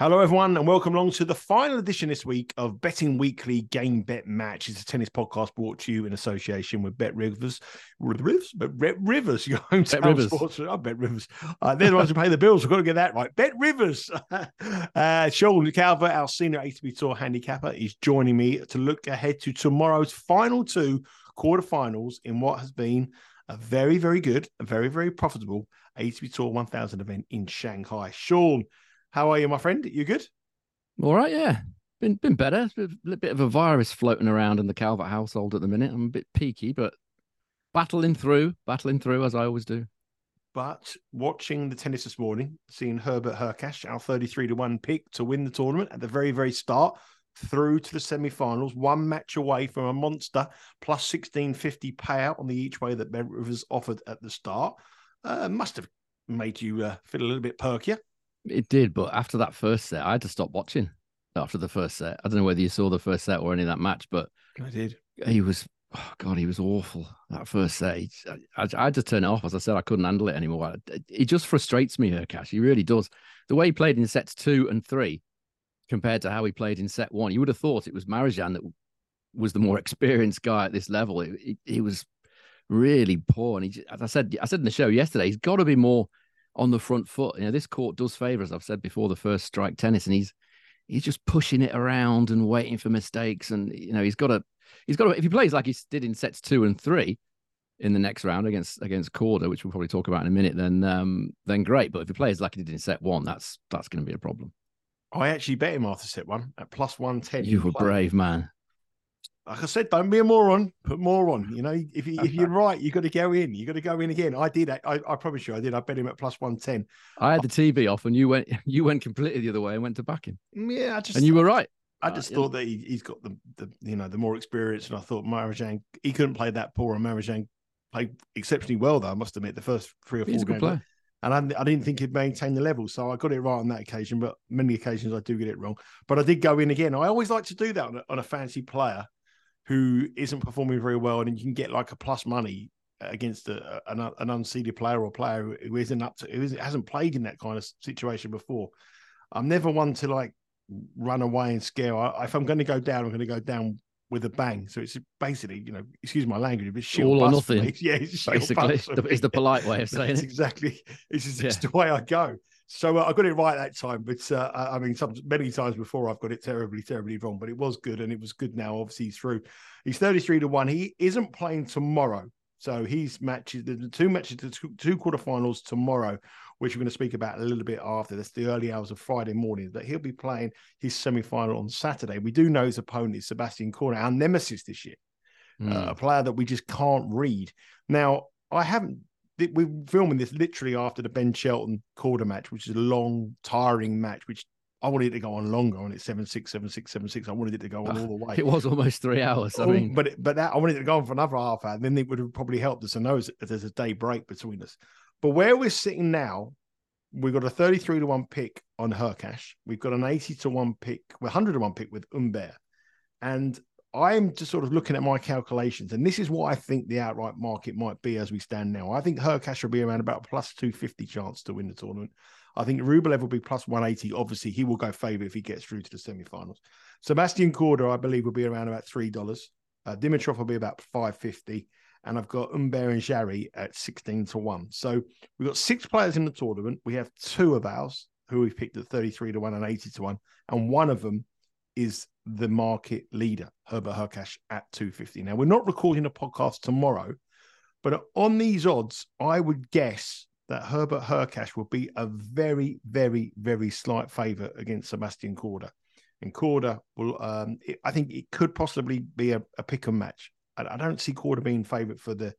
Hello, everyone, and welcome along to the final edition this week of Betting Weekly Game Bet Match. It's a tennis podcast brought to you in association with Bet Rivers. Rivers? Bet Rivers, your hometown Rivers. sports. I Bet Rivers. Uh, they're the ones who pay the bills. We've got to get that right. Bet Rivers. uh, Sean Calvert, our senior ATP Tour handicapper, is joining me to look ahead to tomorrow's final two quarterfinals in what has been a very, very good, a very, very profitable ATP Tour 1000 event in Shanghai. Sean, how are you, my friend? You good? All right, yeah. Been been better. A bit of a virus floating around in the Calvert household at the minute. I'm a bit peaky, but battling through, battling through as I always do. But watching the tennis this morning, seeing Hubert Hurkacz, our 33 to 1 pick to win the tournament at the very, very start, through to the semi-finals, one match away from a monster plus 1650 payout on the each way that Bet Rivers offered at the start, uh, must have made you uh, feel a little bit perkier. It did, but after that first set, I had to stop watching after the first set. I don't know whether you saw the first set or any of that match, but I did. he was, oh God, he was awful that first set. He, I, I had to turn it off. As I said, I couldn't handle it anymore. He just frustrates me, Hurkacz. He really does. The way he played in sets two and three compared to how he played in set one, you would have thought it was Marozsan that was the more experienced guy at this level. He was really poor. And he, as I said, I said in the show yesterday, he's got to be more on the front foot. You know, this court does favor, as I've said before, the first strike tennis, and he's he's just pushing it around and waiting for mistakes. And you know, he's got a he's got to if he plays like he did in sets two and three in the next round against against Korda, which we'll probably talk about in a minute, then um then great. But if he plays like he did in set one, that's that's going to be a problem. I actually bet him after set one at plus 110. You were brave, man. Like I said, don't be a moron. Put more on. You know, if you, if you're right, you got to go in. You got to go in again. I did. I, I promise you, I did. I bet him at plus one ten. I had the TV off, and you went you went completely the other way and went to back him. Yeah, I just and you were right. I just Uh, thought that he, he's got the, the you know the more experience, and I thought Marozsan he couldn't play that poor, and Marozsan played exceptionally well. Though I must admit, the first three or four He's a good games, player. and I, I didn't think he'd maintain the level, so I got it right on that occasion. But many occasions I do get it wrong. But I did go in again. I always like to do that on a, on a fancy player who isn't performing very well, and you can get like a plus money against a, an, an unseeded player or player who isn't up to who isn't, hasn't played in that kind of situation before. I'm never one to like run away and scare. I, if I'm going to go down, I'm going to go down with a bang. So it's basically, you know, excuse my language, but shit All or nothing. Yeah, it's Basically, for the- me. is the polite way of saying it. exactly. It's just it's Yeah. the way I go. So uh, I got it right that time, but uh, I mean, some many times before I've got it terribly, terribly wrong. But it was good, and it was good. Now, obviously, he's through. He's thirty-three to one. He isn't playing tomorrow, so he's matches the two matches, the two, two quarterfinals tomorrow, which we're going to speak about a little bit after. That's the early hours of Friday morning. But he'll be playing his semi-final on Saturday. We do know his opponent is Sebastian Korda, our nemesis this year Mm. uh, a player that we just can't read. Now, I haven't. We're filming this literally after the Ben Shelton quarter match, which is a long, tiring match. Which I wanted it to go on longer. On it seven six seven six seven six. I wanted it to go on all the way. It was almost three hours. I Oh, mean, but it- but that I wanted it to go on for another half hour. Then it would have probably helped us. I know there's- a day break between us. But where we're sitting now, we've got a 33 to 1 pick on Hurkacz. We've got an 80 to 1 pick, well, 100 to 1 pick with Humbert. And I'm just sort of looking at my calculations, and this is what I think the outright market might be as we stand now. I think Hurkacz will be around about plus 250 chance to win the tournament. I think Rublev will be plus 180. Obviously, he will go favourite if he gets through to the semi-finals. Sebastian Korda, I believe, will be around about three dollars. Uh, Dimitrov will be about 550. And I've got Humbert and Jarry at 16 to 1. So we've got six players in the tournament. We have two of ours who we've picked at 33 to 1 and 80 to 1. And one of them is the market leader, Hubert Hurkacz at 250. Now, we're not recording a podcast tomorrow, but on these odds, I would guess that Hubert Hurkacz will be a very, very, very slight favourite against Sebastian Korda. and Korda will. Um, it, I think it could possibly be a, a pick and match. I, I don't see Korda being favourite for the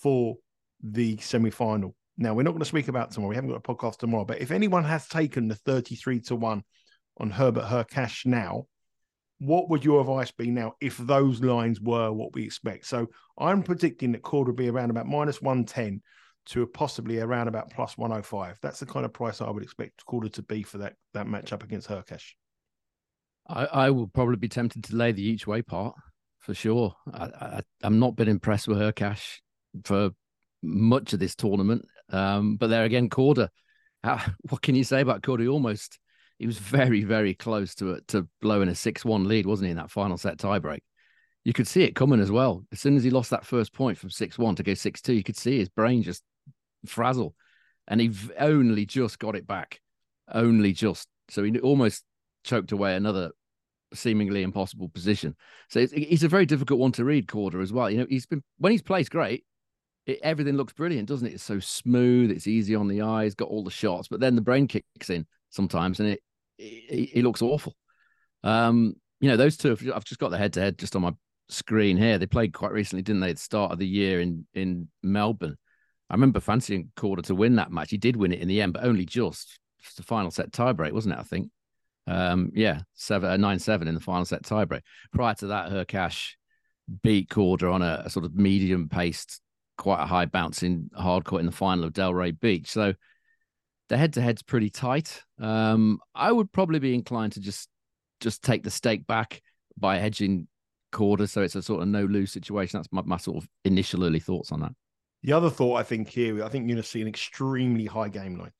for the semi final. Now we're not going to speak about tomorrow. We haven't got a podcast tomorrow. But if anyone has taken the thirty-three to one on Hubert Hurkacz now, what would your advice be now if those lines were what we expect? So I'm predicting that Korda will be around about minus one ten to possibly around about plus 105. That's the kind of price I would expect Korda to be for that that match up against Hurkacz. I, I will probably be tempted to lay the each way part for sure. I, am not been impressed with Hurkacz for much of this tournament. Um, but there again, Korda, how, what can you say about Korda? He almost, he was very, very close to to blowing a 6 1 lead, wasn't he, in that final set tiebreak? You could see it coming as well. As soon as he lost that first point from 6 1 to go 6 2, you could see his brain just frazzle. And he only just got it back. Only just. So he almost choked away another seemingly impossible position. So he's a very difficult one to read, Korda as well. You know, he's been when he's plays great, it, everything looks brilliant, doesn't it? It's so smooth, it's easy on the eyes, got all the shots, but then the brain kicks in sometimes, and it it, it looks awful. Um, you know, those two. I've just got the head to head just on my screen here. They played quite recently, didn't they? At the start of the year in in Melbourne. I remember fancying Korda to win that match. He did win it in the end, but only just. Just the final set tiebreak, wasn't it? I think. Um, yeah, seven uh, nine seven in the final set tiebreak. Prior to that, Hurkacz beat Korda on a, a sort of medium paced, quite a high bouncing hard in the final of Delray Beach. So the head to head's pretty tight. Um, I would probably be inclined to just just take the stake back by hedging quarter, so it's a sort of no lose situation. That's my, my sort of initial early thoughts on that. The other thought I think here, I think you're going to see an extremely high game line.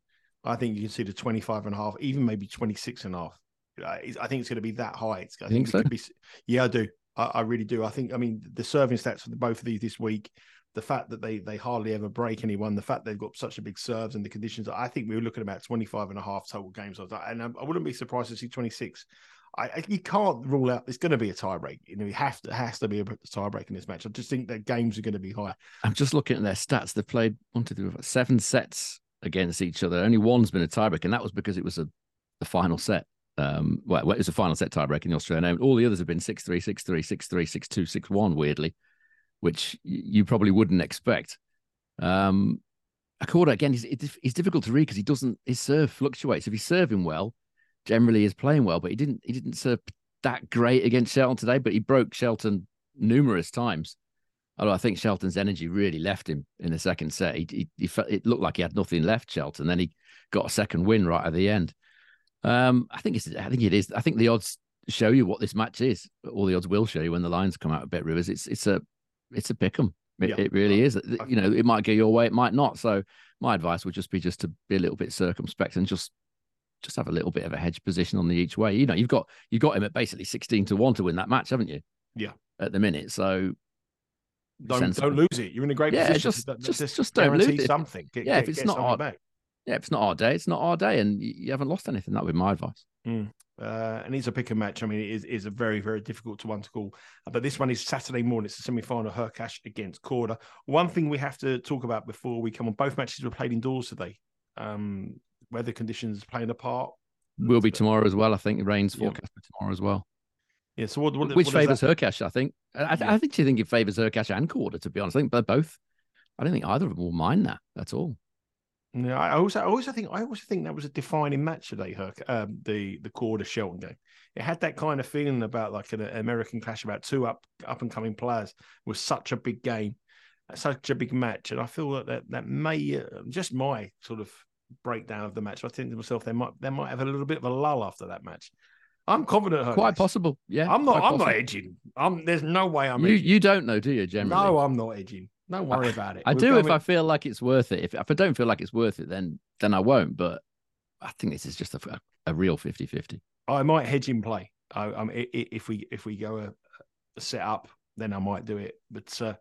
I think you can see the 25 and a half, even maybe 26 and a half. I think it's going to be that high. It's, I think, think so? Be, yeah, I do. I, I, really do. I think, I mean, the serving stats for the, both of these this week, the fact that they they hardly ever break anyone, the fact they've got such a big serves and the conditions, I think we were looking at about 25 and a half total games. And I, wouldn't be surprised to see 26. I, I, you can't rule out it's going to be a tiebreak. You know, you have to has to be a tiebreak in this match. I just think that games are going to be high. I'm just looking at their stats. They've played one, two, three, four, seven sets against each other. Only one's been a tiebreak, and that was because it was a the final set. Um, well, it was a final set tiebreak in the Australian Open. All the others have been 6 3, 6 3, 6 3, 6 2, 6 1, weirdly, which you probably wouldn't expect. Um, Korda, again, he's, he's difficult to read because he doesn't, his serve fluctuates. If he's serving well, generally he's playing well, but he didn't, he didn't serve that great against Shelton today, but he broke Shelton numerous times. Although I think Shelton's energy really left him in the second set. He, he, he felt, it looked like he had nothing left, Shelton. Then he got a second win right at the end. Um, I think it's, I think it is. I think the odds show you what this match is. All the odds will show you when the lines come out of Bet Rivers. It's, it's a, it's a pick 'em. It, yeah. it really is. You know, it might go your way, it might not. So my advice would just be just to be a little bit circumspect and just just have a little bit of a hedge position on the each way. You know, you've got you got him at basically sixteen to one to win that match, haven't you? Yeah. At the minute, so don't don't lose it. You're in a great yeah, position. Just, just, just, just don't lose it. something. Get, yeah, get, if it's not our, back. yeah, if it's not our day, it's not our day, and you, you haven't lost anything. That would be my advice. Mm. Uh, and it's a pick and match. I mean, it is, is a very, very difficult to one to call. Uh, but this one is Saturday morning. It's the semi final Hurkacz against Korda. One thing we have to talk about before we come on both matches were played indoors today. Um, weather conditions playing a part. Will be tomorrow as well. I think the rain's forecast yeah. for tomorrow as well. Yeah. So what, what which what favours Hurkacz? I think. I, yeah. I think you think it favours Hurkacz and Korda. To be honest, I think they're both. I don't think either of them will mind that at all. Yeah, I also, I also think, I also think that was a defining match today. Herc, um, the the Korda Shelton game. It had that kind of feeling about like an American clash about two up up and coming players. Was such a big game, such a big match, and I feel that that, that may uh, just my sort of breakdown of the match. I think to myself, they might they might have a little bit of a lull after that match. I'm confident. Quite possible. Yeah. I'm not. I'm possible. not edging. I'm. There's no way I'm. You. Edging. You don't know, do you? Generally. No, I'm not edging. Don't worry about it. I We're do going... if I feel like it's worth it. If if I don't feel like it's worth it, then then I won't. But I think this is just a, a real 50-50. I might hedge in play. I, I mean, if we if we go a, a set up, then I might do it. But uh,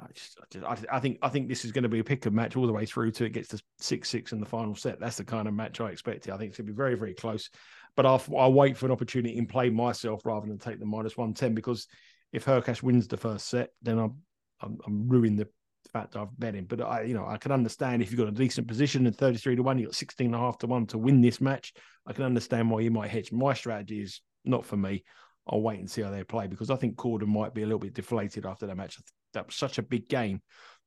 I, just, I, just, I, think I think this is going to be a pick of match all the way through to it gets to six six in the final set. That's the kind of match I expected. I think it's going to be very very close but I'll, I'll wait for an opportunity and play myself rather than take the minus 110 because if Hurkacz wins the first set, then I'm, I'm, I'm ruining the fact I've bet him. But I, you know, I can understand if you've got a decent position and 33 to 1, you've got 16 and a half to 1 to win this match. I can understand why you might hedge. My strategy is not for me. I'll wait and see how they play because I think Corden might be a little bit deflated after that match. That was such a big game.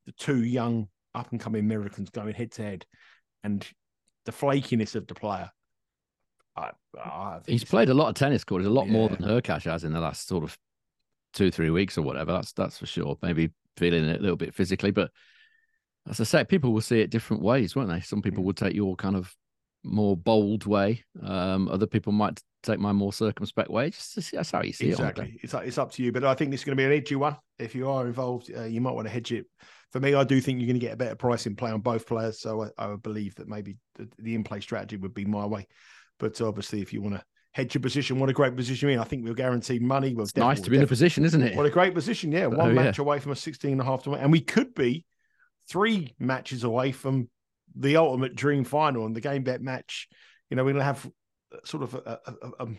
The two young up and coming Americans going head to head and the flakiness of the player. I, I He's played a lot of tennis court. a lot Yeah. more than Hurkacz has in the last sort of two, three weeks or whatever. That's that's for sure. Maybe feeling it a little bit physically, but as I say, people will see it different ways, won't they? Some people Yeah. would take your kind of more bold way. Um, other people might take my more circumspect way. Just to see, that's how you see it. the day. Exactly. It's it's up to you, but I think this is going to be an edgy one. If you are involved, uh, you might want to hedge it. For me, I do think you're going to get a better price in play on both players. So I, I would believe that maybe the, the in play strategy would be my way. But obviously, if you want to hedge your position, what a great position you're in. I think we'll guarantee money. We'll It's nice to be in a position, isn't it? What a great position. Yeah. Oh, One yeah. match away from a 16 and a half to win. And we could be three matches away from the ultimate dream final and the game bet match. You know, we're going to have sort of a, a, a, a-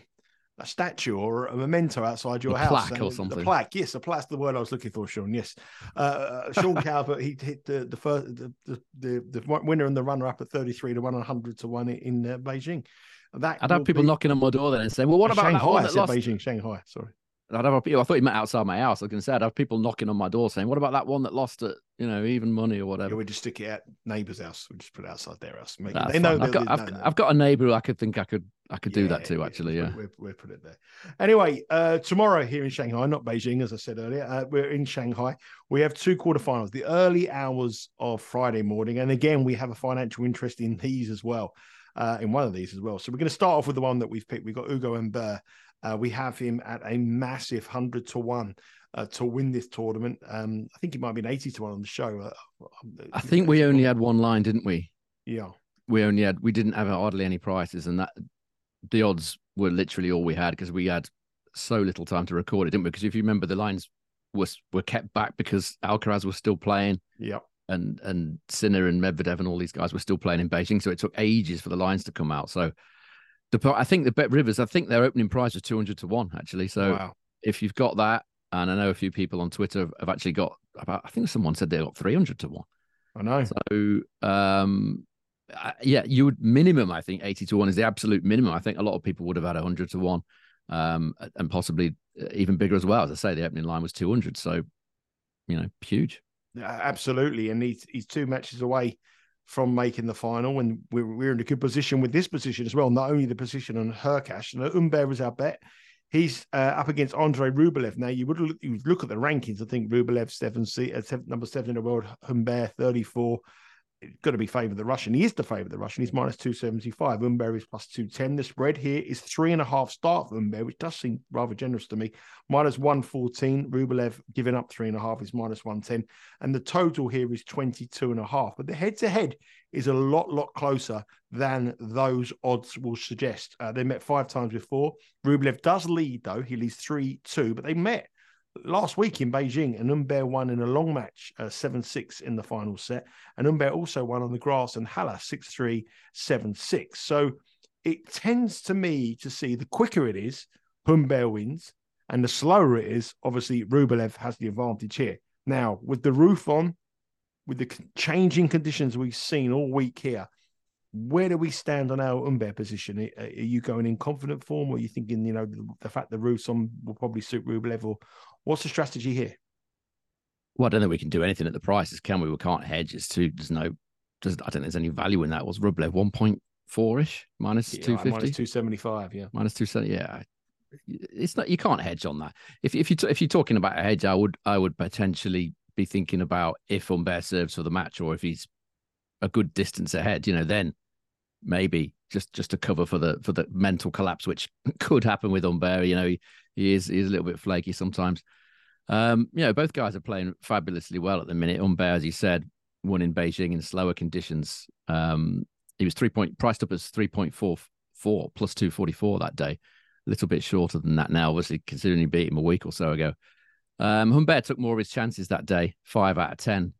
a statue or a memento outside your A house. plaque or something. The plaque, yes, a plaque's the word I was looking for, Sean. Yes, uh, uh, Sean Calvert, he hit the the first the the, the, the winner and the runner up at thirty three to one, hundred to one in uh, Beijing. That I'd have people be- knocking on my door then and saying, "Well, what about Shanghai, that one that lost?" Beijing, Shanghai. Sorry. I'd have people. I thought you meant outside my house. I was going to say I'd have people knocking on my door saying, "What about that one that lost at you know even money or Yeah, whatever?" we just stick it at neighbour's house. We just put it outside their house. Make it, they know. I've got, I've, no, no. I've got a neighbour who I could think I could I could do that Yeah, too. yeah, Actually, yeah. We'll, we'll put it there. Anyway, uh, tomorrow here in Shanghai, not Beijing, as I said earlier, uh, we're in Shanghai. We have two quarterfinals, the early hours of Friday morning. And again, we have a financial interest in these as well, uh, in one of these as well. So we're going to start off with the one that we've picked. We've got Ugo Humbert. Uh, we have him at a massive 100 to 1 uh, to win this tournament. Um, I think it might be an 80 to 1 on the show. Uh, I think we only had one line, didn't we? Yeah. We only had we didn't have hardly any prices, and that the odds were literally all we had because we had so little time to record it, didn't we? Because if you remember, the lines was were kept back because Alcaraz was still playing. Yeah. And and Sinner and Medvedev and all these guys were still playing in Beijing, so it took ages for the lines to come out. So the I think the Bet Rivers, I think their opening price was two hundred to one actually. So wow. if you've got that, and I know a few people on Twitter have- actually got about, I think someone said they got three hundred to one. I know. So um, yeah, you would minimum, I think eighty to one is the absolute minimum. I think a lot of people would have had hundred to one, um, and possibly uh, even bigger as well. As I say, the opening line was two hundred, so you know, huge. Absolutely, and he's he's two matches away from making the final, and we're we're in a good position with this position as well. Not only the position on Hurkacz, and Humbert was our bet. He's uh, up against Andre Rublev. Now you would look, you would look at the rankings. I think Rublev seven, se- uh, seven number seven in the world. Humbert thirty four. Got to be favoured the Russian. He is the favourite the Russian. He's minus two seventy five. Humbert is plus two ten. The spread here is three and a half start for Humbert, which does seem rather generous to me. Minus one fourteen. Rublev giving up three and a half is minus one ten and the total here is 22 and a half but the head to head is a lot lot closer than those odds will suggest uh, they met five times before rublev does lead though he leads 3-2 but they met last week in beijing and Humbert won in a long match uh, 7-6 in the final set. And Humbert also won on the grass and Halle 6-3 7-6 so it tends to me to see the quicker it is Humbert wins and the slower it is obviously Rublev has the advantage here. Now, with the roof on, with the changing conditions we've seen all week here, where do we stand on our Humbert position? Are are you going in confident form, or are you thinking, you know, the, the fact the roof's on will probably suit Rublev, or what's the strategy here? Well, I don't think we can do anything at the prices, can we? We can't hedge. It's too. There's no. I don't think there's any value in that. Was Rublev one point four ish minus two like minus fifty two seventy five. Yeah, minus two seventy? Yeah, it's not. You can't hedge on that. If if you if you're talking about a hedge, I would I would potentially be thinking about if Humbert serves for the match or if he's a good distance ahead. You know, then maybe just just to cover for the for the mental collapse which could happen with Humbert. You know, he, he is he is a little bit flaky sometimes. Um, you know, both guys are playing fabulously well at the minute. Humbert, as you said, won in Beijing in slower conditions. Um, he was three point priced up as three point four four plus two forty four that day. A little bit shorter than that now, obviously, considering he beat him a week or so ago. Um, Humbert took more of his chances that day, five out of ten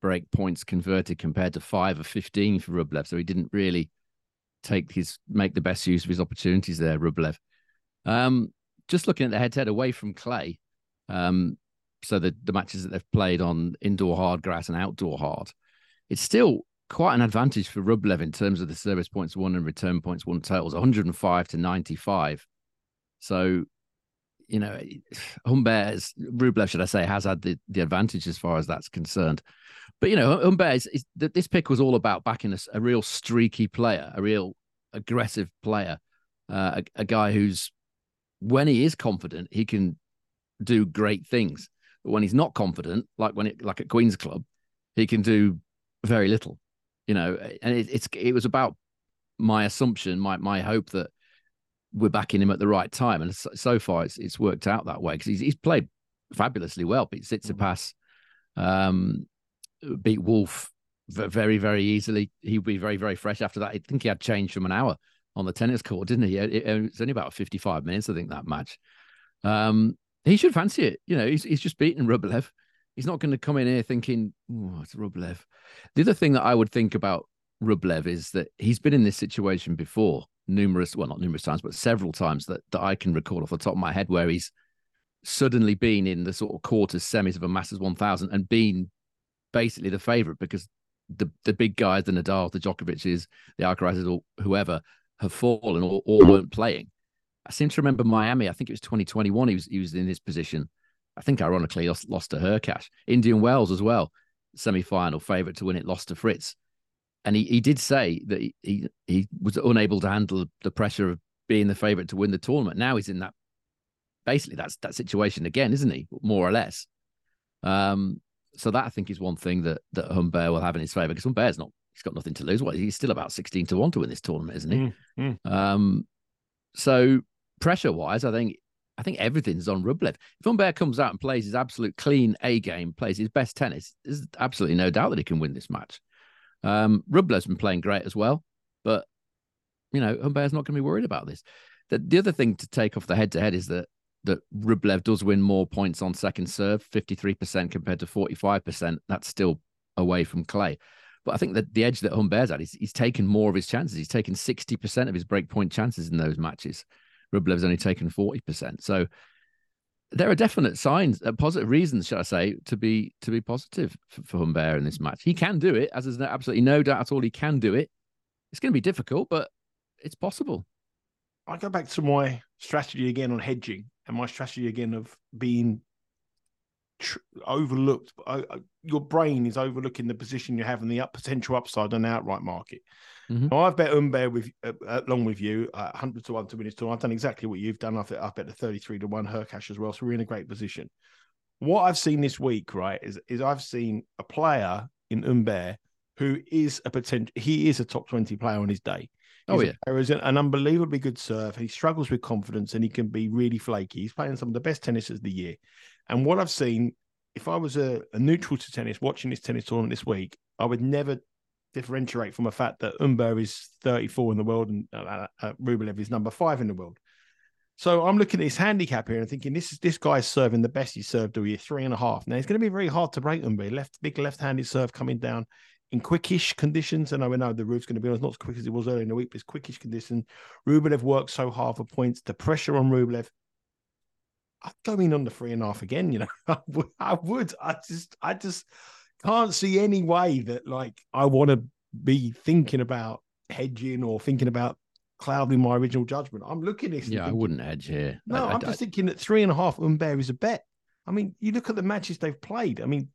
break points converted compared to five or fifteen for Rublev. So he didn't really take his make the best use of his opportunities there, Rublev. Um, just looking at the head to head away from Clay, um, so the, the matches that they've played on indoor hard grass and outdoor hard, it's still quite an advantage for Rublev in terms of the service points won and return points won totals 105 to 95. So, you know, Humbert, Rublev, should I say, has had the, the advantage as far as that's concerned. But, you know, Humbert, is, is, this pick was all about backing a, a real streaky player, a real aggressive player, uh, a, a guy who's, when he is confident, he can do great things. But when he's not confident, like when it, like at Queen's Club, he can do very little you know, and it, it's it was about my assumption, my my hope that we're backing him at the right time, and so, so far it's it's worked out that way because he's he's played fabulously well. Beat Tsitsipas, um, beat Wolf very very easily. He'd be very very fresh after that. I think he had changed from an hour on the tennis court, didn't he? It, it, it's only about 55 minutes, I think, that match. Um, he should fancy it. You know, he's, he's just beaten Rublev. He's not going to come in here thinking, oh, it's Rublev. The other thing that I would think about Rublev is that he's been in this situation before, numerous, well, not numerous times, but several times that, that I can recall off the top of my head where he's suddenly been in the sort of quarters, semis of a Masters 1000 and been basically the favorite because the, the big guys, the Nadal, the Djokovic's, the Alcarazes, or whoever, have fallen or, or weren't playing. I seem to remember Miami. I think it was 2021. He was he was in this position, I think ironically lost, lost to Hurkacz. Indian Wells as well, semi final favourite to win it, lost to Fritz. And he, he did say that he, he, he was unable to handle the pressure of being the favourite to win the tournament. Now he's in that basically that's that situation again, isn't he? More or less. Um, so that I think is one thing that that Humbert will have in his favour because Humbert's not he's got nothing to lose. What he's still about sixteen to one to win this tournament, isn't he? Mm, mm. Um, so pressure wise, I think I think everything's on Rublev. If Humbert comes out and plays his absolute clean A game, plays his best tennis, there's absolutely no doubt that he can win this match. Um, Rublev's been playing great as well, but you know Humbert's not going to be worried about this. The, the other thing to take off the head to head is that that Rublev does win more points on second serve, 53% compared to 45%. That's still away from Clay. But I think that the edge that Humbert's at, is he's taken more of his chances. He's taken 60% of his breakpoint chances in those matches. Rublev's only taken 40%. So there are definite signs, uh, positive reasons, shall I say, to be to be positive for, for Humbert in this match. He can do it, as there's absolutely no doubt at all. He can do it. It's going to be difficult, but it's possible. I go back to my strategy again on hedging and my strategy again of being tr- overlooked. I, I, your brain is overlooking the position you have in the up, potential upside on the outright market. Mm-hmm. Now, I've bet Humbert with uh, along with you, uh, 100 to 1 to win his tour. I've done exactly what you've done. I've, I've bet the 33 to 1 Hurkacz as well. So we're in a great position. What I've seen this week, right, is, is I've seen a player in Humbert who is a potential, he is a top 20 player on his day. Oh, yeah. He's an unbelievably good serve. He struggles with confidence and he can be really flaky. He's playing some of the best tennis of the year. And what I've seen, if I was a, a neutral to tennis watching this tennis tournament this week, I would never differentiate from the fact that Humbert is 34 in the world and uh, uh, Rublev is number five in the world. So I'm looking at his handicap here and thinking this is this guy's serving the best he's served all year, three and a half. Now it's going to be very hard to break Humbert. Left big left-handed serve coming down in quickish conditions. And I know the roof's going to be on, not as quick as it was earlier in the week, but it's quickish conditions. Rublev worked so hard for points. The pressure on Rublev. I'd go in on the three and a half again. You know, I would. I would. I just. I just can't see any way that like I want to be thinking about hedging or thinking about clouding my original judgment. I'm looking at this. Yeah, thinking, I wouldn't hedge here. No, I, am just thinking that three and a half Humbert is a bet. I mean, you look at the matches they've played. I mean,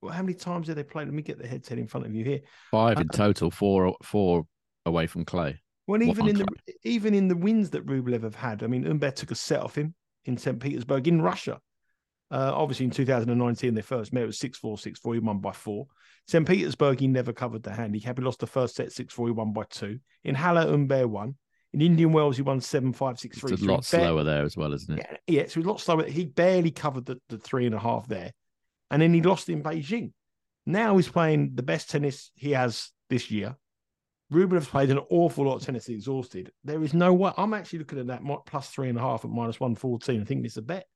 well, how many times did they play? Let me get the headset in front of you here. Five in uh, total, four four away from Clay. Well, even in the even in the wins that Rublev have had, I mean, Humbert took a set off him in St. Petersburg in Russia. Uh, obviously, in 2019, their first met was 6 4, 6 4. He won by four. St. Petersburg, he never covered the handicap. He lost the first set 6 4. He won by two. In Halle, Humbert won. In Indian Wells, he won 7 5, 6 3. It's a lot slower there as well, isn't it? Yeah, yeah, so a lot slower. He barely covered the, the three and a half there. And then he lost in Beijing. Now he's playing the best tennis he has this year. Rublev's played an awful lot of tennis exhausted. There is no way. I'm actually looking at that plus three and a half at minus 114. I think it's a bet.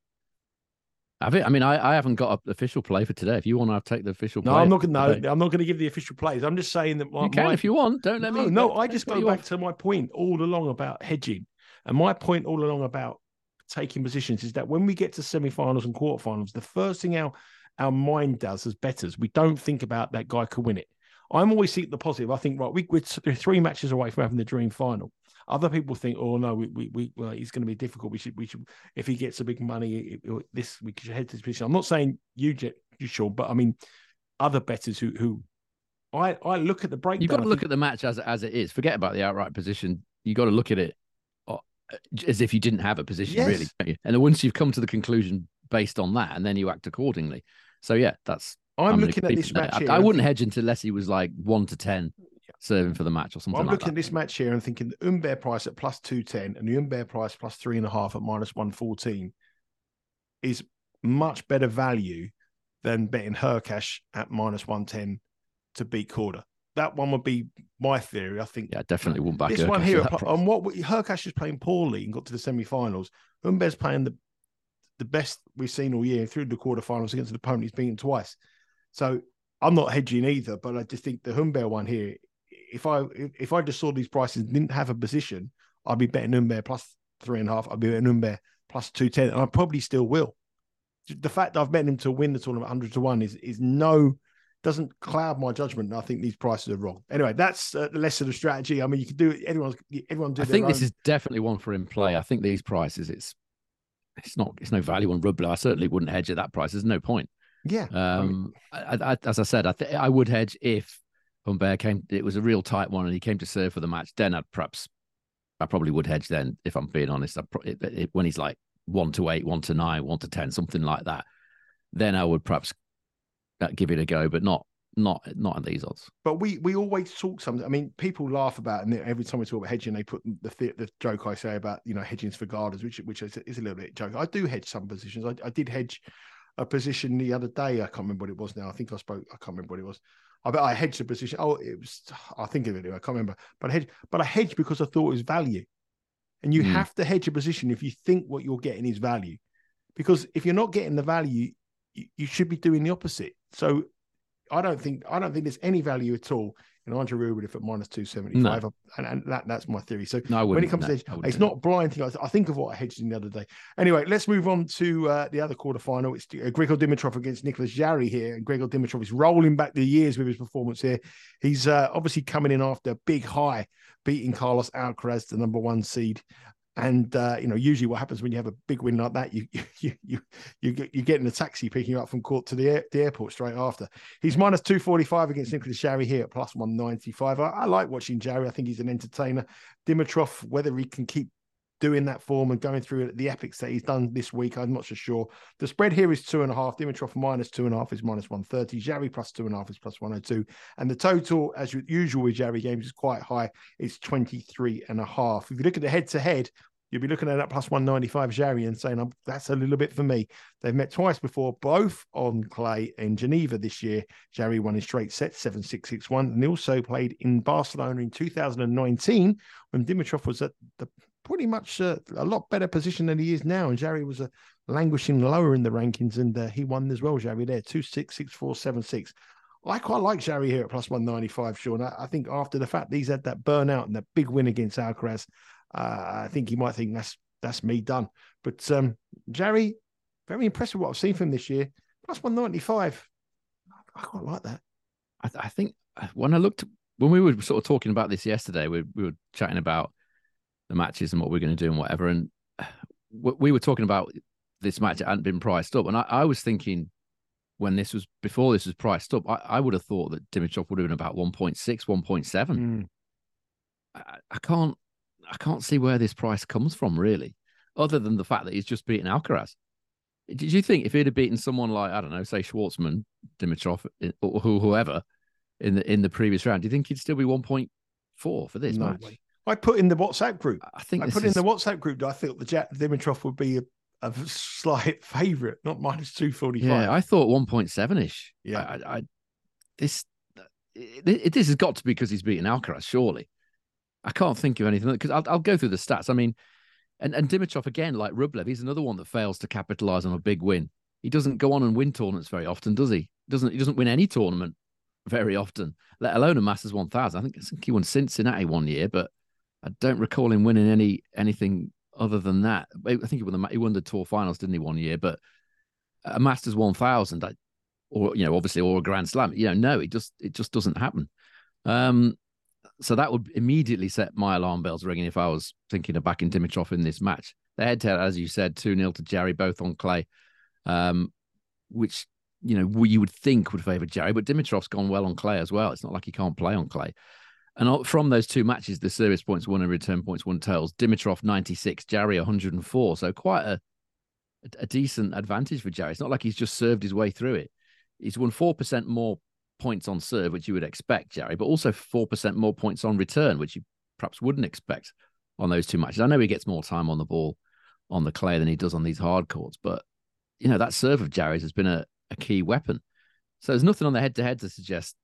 Have it? I mean, I, I haven't got an official play for today. If you want to take the official, no, I'm not going. No, I'm not going to give the official plays. I'm just saying that my, you can my, if you want. Don't let no, me. No, I just go back off. to my point all along about hedging, and my point all along about taking positions is that when we get to semi-finals and quarterfinals, the first thing our our mind does as betters, we don't think about that guy could win it. I'm always seeing the positive. I think right, we, we're three matches away from having the dream final. Other people think, oh no, we we, we well, he's going to be difficult. We should we should if he gets a big money, it, it, this we should head to this position. I'm not saying you, you sure, but I mean other betters who who I I look at the breakdown. You've got to look think, at the match as as it is. Forget about the outright position. You got to look at it uh, as if you didn't have a position Yes. really. And then once you've come to the conclusion based on that, and then you act accordingly. So yeah, that's. I'm gonna looking at this match I, here. I wouldn't think- hedge until he was like one to ten serving for the match or something I'm like looking that. at this match here and thinking the Humbert price at plus two ten and the Humbert price plus three and a half at minus one fourteen is much better value than betting Hurkacz at minus one ten to beat Korda. That one would be my theory. I think Yeah, definitely wouldn't back this one here for that price. on what Hurkacz is playing poorly and got to the semi-finals. Humbert's playing the the best we've seen all year through the quarterfinals against an opponent he's beaten twice. So I'm not hedging either, but I just think the Humbert one here, if I if, I just saw these prices and didn't have a position, I'd be betting Humbert plus three and a half. I'd be betting Humbert plus two ten, and I probably still will. The fact that I've bet him to win the tournament hundred to one is is no doesn't cloud my judgment. And I think these prices are wrong. Anyway, that's uh, the lesson of strategy. I mean, you can do it. Everyone's everyone do. I think this is definitely one for in play. I think these prices, it's it's not it's no value on Rublev. I certainly wouldn't hedge at that price. There's no point. yeah. I mean, Um, I, I, as I said, I th- I would hedge if Humbert came. It was a real tight one, and he came to serve for the match. Then I'd perhaps, I probably would hedge. Then, if I'm being honest, I pro- it, it, when he's like one to eight, one to nine, one to ten, something like that, then I would perhaps uh, give it a go, but not not not at these odds. But we we always talk something. I mean, people laugh about, and every time we talk about hedging, they put the the, the joke I say about you know hedging's for gardeners, which which is, is a little bit joke. I do hedge some positions. I, I did hedge a position the other day. I can't remember what it was now. I think I spoke. I can't remember what it was. I bet I hedged a position. Oh, it was. I think of it. anyway, I can't remember. But I hedged. But I hedged because I thought it was value. And you Hmm. have to hedge a position if you think what you're getting is value, because if you're not getting the value, you, you should be doing the opposite. So I don't think I don't think there's any value at all in Andre Rublev at minus two seventy five, and, and that that's my theory. So No, when it comes no, to hedge, it's not blind thing. I, I think of what I hedged in the other day. Anyway, let's move on to uh, the other quarterfinal. It's uh, Grigor Dimitrov against Nicolas Jarry here, and Grigor Dimitrov is rolling back the years with his performance here. He's uh, obviously coming in after a big high, beating Carlos Alcaraz, the number one seed. And uh, you know, usually what happens when you have a big win like that, you you you you get you get in a taxi picking you up from court to the air, the airport straight after. He's minus two forty five against Nicolas Jarry here at plus one ninety five. I, I like watching Jarry. I think he's an entertainer. Dimitrov, whether he can keep doing that form and going through the epics that he's done this week, I'm not so sure. The spread here is two and a half. Dimitrov minus two and a half is minus one thirty. Jarry plus two and a half is plus one hundred two. And the total, as usual with Jarry games, is quite high. It's 23 and a half. If you look at the head to head, you'll be looking at that plus 195 Jarry and saying, that's a little bit for me. They've met twice before, both on clay in Geneva this year. Jarry won in straight sets, 7 6 6 1. And they also played in Barcelona in 2019 when Dimitrov was at the pretty much uh, a lot better position than he is now. And Jarry was a languishing lower in the rankings and uh, he won as well, Jarry there, 2 6 6 4 7 6. I quite like Jarry here at plus 195, Sean. I, I think after the fact he's had that burnout and that big win against Alcaraz, uh, I think he might think that's that's me done. But um, very impressed with what I've seen from this year. Plus 195. I quite like that. I, I think uh, when I looked when we were sort of talking about this yesterday, we, we were chatting about the matches and what we're going to do and whatever, and we we were talking about this match that hadn't been priced up, and I, I was thinking when this was before this was priced up, I, I would have thought that Dimitrov would have been about 1.6, 1.7. Hmm. I, I can't I can't see where this price comes from really, other than the fact that he's just beaten Alcaraz. Did you think if he'd have beaten someone like I don't know, say Schwartzman, Dimitrov, eh, or whoever in the in the previous round, do you think he'd still be one point four for this No match? way. I put in the WhatsApp group. I think I put is, in the WhatsApp group I thought the Jack Dimitrov would be a, a slight favourite, not minus 245. yeah, I thought one point seven ish. Yeah. I, I, this it, this has got to be because he's beaten Alcaraz, surely. I can't think of anything because I'll, I'll go through the stats. I mean, and and Dimitrov again, like Rublev, he's another one that fails to capitalize on a big win. He doesn't go on and win tournaments very often, does he? Doesn't he doesn't win any tournament very often, let alone a Masters one thousand. I think, I think he won Cincinnati one year, but I don't recall him winning any anything other than that, I think he won the he won the tour finals, didn't he, one year? But a Masters one thousand, or you know, obviously, or a Grand Slam, you know, no, it just it just doesn't happen. Um, so that would immediately set my alarm bells ringing if I was thinking of backing Dimitrov in this match. The head to head, as you said, 2 0 to Jarry, both on clay, um, which, you know, you would think would favour Jarry, but Dimitrov's gone well on clay as well. It's not like he can't play on clay. And from those two matches, the service points won and return points won tails. Dimitrov 96, Jarry 104. So quite a, a decent advantage for Jarry. It's not like he's just served his way through it. He's won 4% more points on serve, which you would expect, Jarry, but also 4% more points on return, which you perhaps wouldn't expect on those two matches. I know he gets more time on the ball on the clay than he does on these hard courts, but you know, that serve of Jarry's has been a, a key weapon. So there's nothing on the head to head to suggest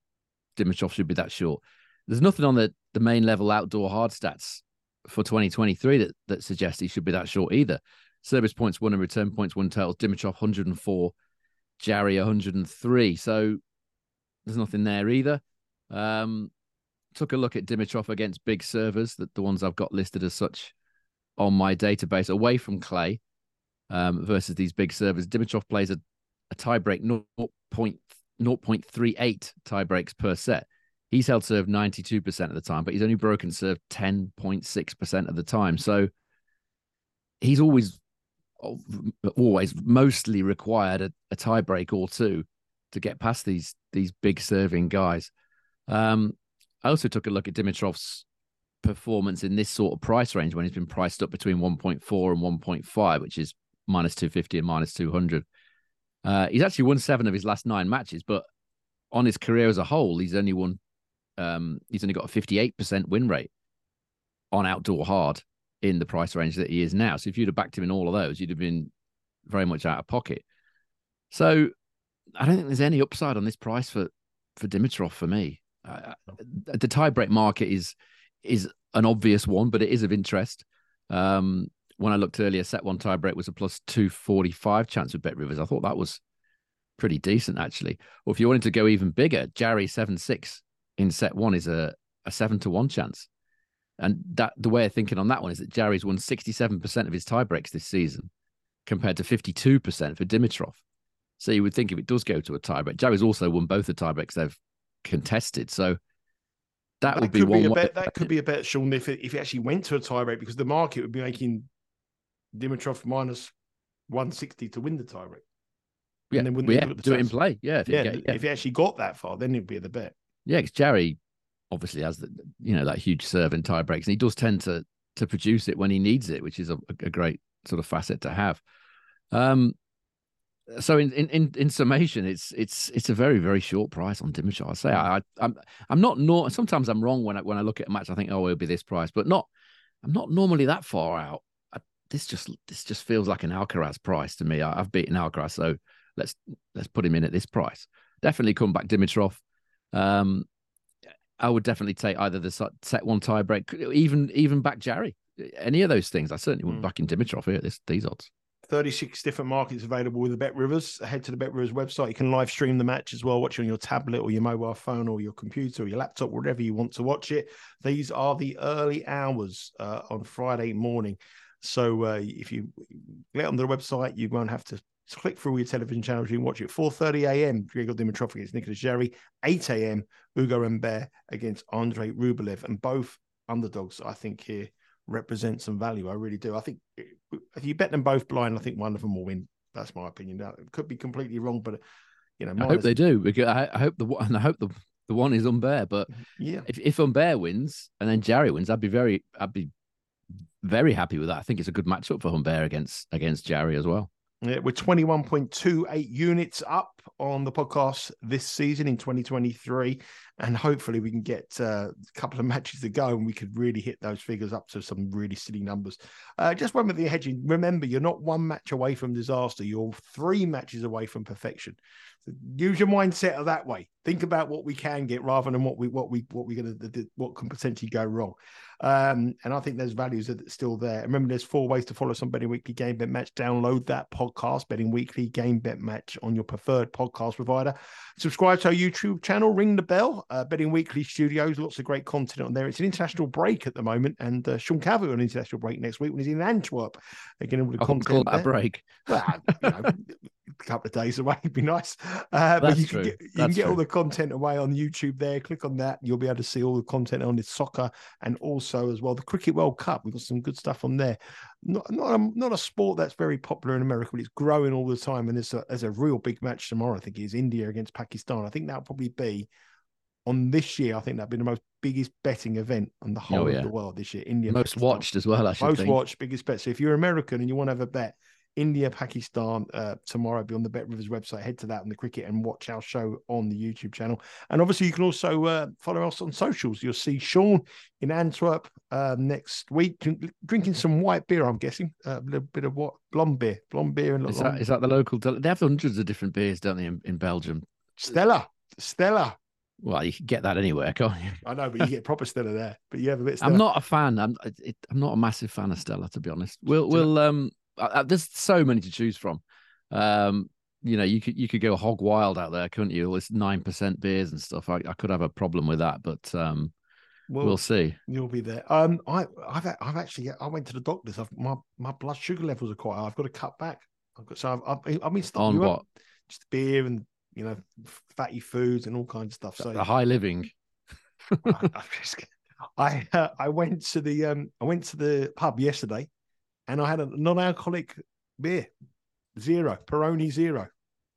Dimitrov should be that short. There's nothing on the, the main level outdoor hard stats for 2023 that, that suggests he should be that short either. Service points one and return points one totals. Dimitrov 104, Jarry 103. So there's nothing there either. Um, took a look at Dimitrov against big servers, that the ones I've got listed as such on my database, away from Clay um, versus these big servers. Dimitrov plays a, a tiebreak 0.38 tiebreaks per set. He's held serve 92% of the time, but he's only broken serve 10.6% of the time. So he's always, always mostly required a, a tiebreak or two to get past these these big serving guys. Um, I also took a look at Dimitrov's performance in this sort of price range when he's been priced up between 1.4 and 1.5, which is minus 250 and minus 200. Uh, he's actually won seven of his last nine matches, but on his career as a whole, he's only won. Um, he's only got a 58% win rate on outdoor hard in the price range that he is now. So if you'd have backed him in all of those, you'd have been very much out of pocket. So I don't think there's any upside on this price for for Dimitrov for me. Uh, the tiebreak market is is an obvious one, but it is of interest. Um, when I looked earlier, set one tiebreak was a plus two forty five chance with Bet Rivers. I thought that was pretty decent actually. Or if you wanted to go even bigger, Jarry seven six in set one is a a seven to one chance. And that the way of thinking on that one is that Jarry's won sixty seven percent of his tiebreaks this season, compared to fifty two percent for Dimitrov. So you would think if it does go to a tiebreak, Jarry's also won both the tiebreaks they've contested. So that, that would be one. Be bet, that could be a bet, Sean, if it, if it actually went to a tiebreak, because the market would be making Dimitrov minus 160 to win the tiebreak. Yeah, and then wouldn't yeah, do, do it in play. Yeah, if, yeah, yeah. if he actually got that far, then it'd be the bet. Yeah, because Jarry obviously has the you know that huge serve in tie breaks, and he does tend to to produce it when he needs it, which is a, a great sort of facet to have. Um, so in, in in summation, it's it's it's a very very short price on Dimitrov. I say I I'm I'm not nor sometimes I'm wrong when I when I look at a match. I think oh it'll be this price, but not. I'm not normally that far out. I, this just this just feels like an Alcaraz price to me. I, have beaten Alcaraz, so let's let's put him in at this price. Definitely come back Dimitrov. Um, I would definitely take either the set one tie break, even even back Jarry. Any of those things. I certainly wouldn't mm. back in Dimitrov here at this these odds. 36 different markets available with the Bet Rivers. Head to the Bet Rivers website. You can live stream the match as well, watch it on your tablet or your mobile phone or your computer or your laptop, wherever you want to watch it. These are the early hours uh, on Friday morning. So uh, if you get on the website, you won't have to click through your television channels. You can watch it 4.30 a.m. Grigor Dimitrov against Nicolas Jarry. 8 a.m. Ugo Humbert against Andre Rublev. And both underdogs, I think, here represent some value. I really do. I think if you bet them both blind, I think one of them will win. That's my opinion. Now, it could be completely wrong, but you know, I hope they do because I, I hope the and I hope the the one is Humbert. But mm-hmm. yeah, if if Humbert wins and then Jarry wins, I'd be very I'd be very happy with that. I think it's a good matchup for Humbert against against Jarry as well. We're 21.28 units up on the podcast this season in 2023. And hopefully we can get uh, a couple of matches to go and we could really hit those figures up to some really silly numbers. Uh, just one with the hedging. Remember, you're not one match away from disaster. You're three matches away from perfection. So use your mindset of that way. Think about what we can get rather than what we what we what we're gonna what can potentially go wrong. Um, and I think those values are still there. Remember, there's four ways to follow on Betting Weekly Game Bet Match. Download that podcast, Betting Weekly Game Bet Match, on your preferred podcast provider. Subscribe to our YouTube channel, ring the bell. Uh, Betting Weekly Studios, lots of great content on there. It's an international break at the moment, and uh, Sean Calvert on international break next week when he's in Antwerp. Again, all the can content. call that a break. Well, you know, a couple of days away would be nice. Uh, but you can get, you can get all the content away on YouTube there. Click on that. You'll be able to see all the content on the soccer and also as well the Cricket World Cup. We've got some good stuff on there. Not not a, not a sport that's very popular in America, but it's growing all the time. And there's a, there's a real big match tomorrow. I think is India against Pakistan. I think that'll probably be on this year. I think that'll be the most biggest betting event on the whole Oh, yeah. of the world this year. India Most Pakistan watched as well, I should most think. watched, biggest bet. So if you're American and you want to have a bet, India, Pakistan, uh, tomorrow be on the Bet Rivers website. Head to that on the cricket and watch our show on the YouTube channel. And obviously, you can also uh, follow us on socials. You'll see Sean in Antwerp uh, next week drink, drinking some white beer. I'm guessing a little bit of what blonde beer, blonde beer, and Is that, is that the local? They have hundreds of different beers, don't they, in, in Belgium? Stella, Stella. Well, you can get that anywhere, can't you? I know, but you get proper Stella there. But you have a bit. Stella. I'm not a fan. I'm it, I'm not a massive fan of Stella, to be honest. We'll Do you know- we'll um. Uh, there's so many to choose from. Um, you know, you could you could go hog wild out there, couldn't you? All this nine percent beers and stuff. I, I could have a problem with that, but um, Well, we'll see. You'll be there. Um, I, I've, I've actually, I went to the doctors. I've, my, my blood sugar levels are quite high. I've got to cut back. I've got, so I've, I've, I mean, stop On up. what Just beer and you know, fatty foods and all kinds of stuff. So the high living? I, I just- I, uh, I went to the, um, I went to the pub yesterday, and I had a non-alcoholic beer, zero Peroni zero.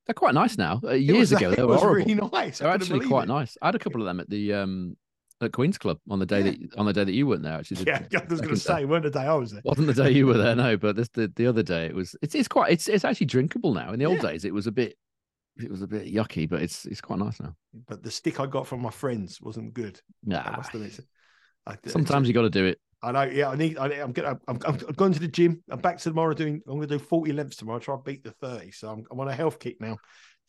They're quite nice now. Uh, years was- ago, they it were was horrible. really nice. They're actually quite it. nice. I had a couple of them at the um at Queen's Club on the day Yeah. that on the day that you weren't there. Actually, Yeah, I was going to say, weren't the day I was there. wasn't the day you were there, no. But this the, the other day it was. It's it's quite it's it's actually drinkable now. In the old Yeah. days, it was a bit it was a bit yucky, but it's it's quite nice now. But the stick I got from my friends wasn't good. I Nah, must admit. I- sometimes you got to do it. I know. Yeah, I need. I, I'm gonna. I'm, I'm, going to the gym. I'm back tomorrow doing. I'm going to do 40 lengths tomorrow. Try to beat the 30. So I'm, I'm on a health kick now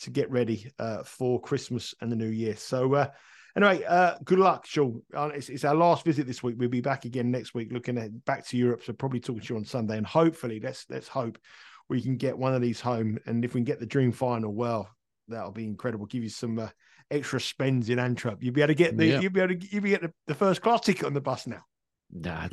to get ready uh, for Christmas and the New Year. So uh, anyway, uh, good luck, Sean. Uh, it's, it's our last visit this week. We'll be back again next week, looking at back to Europe. So probably talking to you on Sunday, and hopefully, let's let's hope we can get one of these home. And if we can get the dream final, well, that'll be incredible. Give you some. Uh, Extra spends in Antwerp. You'll be able to get the Yeah. you'll be able to you'll be get the, the first class ticket on the bus now. Nah,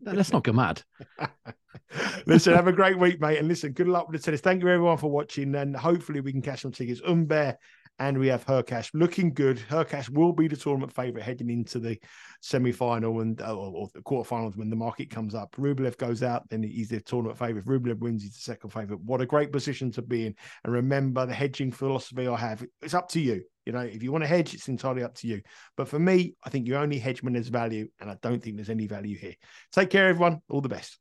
let's not go mad. listen, have a great week, mate. And listen, good luck with the tennis. Thank you everyone for watching. And hopefully we can cash some tickets. Humbert and we have Hurkacz looking good. Hurkacz will be the tournament favourite heading into the semi-final and uh, or, or the quarterfinals when the market comes up. Rublev goes out, then he's the tournament favourite. If Rublev wins, he's the second favourite. What a great position to be in. And remember the hedging philosophy I have. It's up to you. You know, if you want to hedge, it's entirely up to you. But for me, I think you only hedge when there's value, and I don't think there's any value here. Take care, everyone. All the best.